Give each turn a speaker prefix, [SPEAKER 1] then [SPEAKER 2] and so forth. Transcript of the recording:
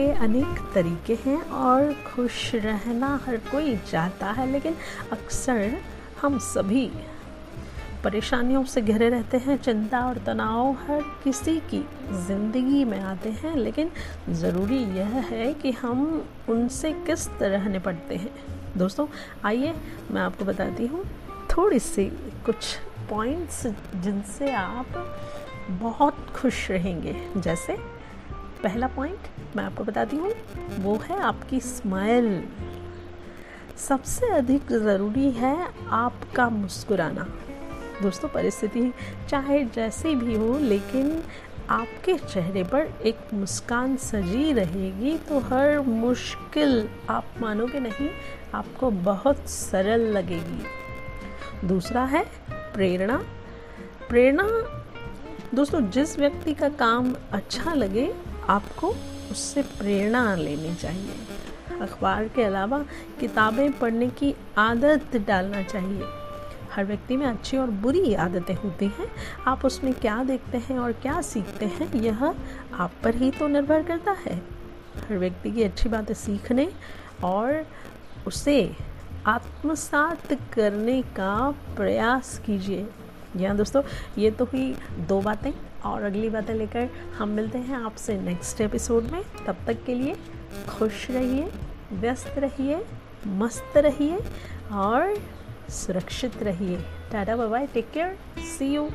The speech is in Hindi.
[SPEAKER 1] के अनेक तरीके हैं और खुश रहना हर कोई चाहता है, लेकिन अक्सर हम सभी परेशानियों से घिरे रहते हैं, चिंता और तनाव हर किसी की ज़िंदगी में आते हैं, लेकिन ज़रूरी यह है कि हम उनसे किस तरह निपटते हैं। दोस्तों, आइए मैं आपको बताती हूँ थोड़ी सी कुछ पॉइंट्स जिनसे आप बहुत खुश रहेंगे। जैसे पहला पॉइंट मैं आपको बताती हूँ, वो है आपकी स्माइल सबसे अधिक ज़रूरी है आपका मुस्कुराना। दोस्तों, परिस्थिति चाहे जैसी भी हो, लेकिन आपके चेहरे पर एक मुस्कान सजी रहेगी तो हर मुश्किल आप मानोगे नहीं, आपको बहुत सरल लगेगी। दूसरा है प्रेरणा। प्रेरणा, दोस्तों, जिस व्यक्ति का काम अच्छा लगे आपको उससे प्रेरणा लेनी चाहिए। अखबार के अलावा किताबें पढ़ने की आदत डालना चाहिए। हर व्यक्ति में अच्छी और बुरी आदतें होती हैं। आप उसमें क्या देखते हैं और क्या सीखते हैं, यह आप पर ही तो निर्भर करता है। हर व्यक्ति की अच्छी बातें सीखने और उसे आत्मसात करने का प्रयास कीजिए। यहाँ दोस्तों, ये तो हुई दो बातें और अगली बातें लेकर हम मिलते हैं आपसे नेक्स्ट एपिसोड में। तब तक के लिए खुश रहिए, व्यस्त रहिए, मस्त रहिए और सुरक्षित रहिए। Tata bye take care see you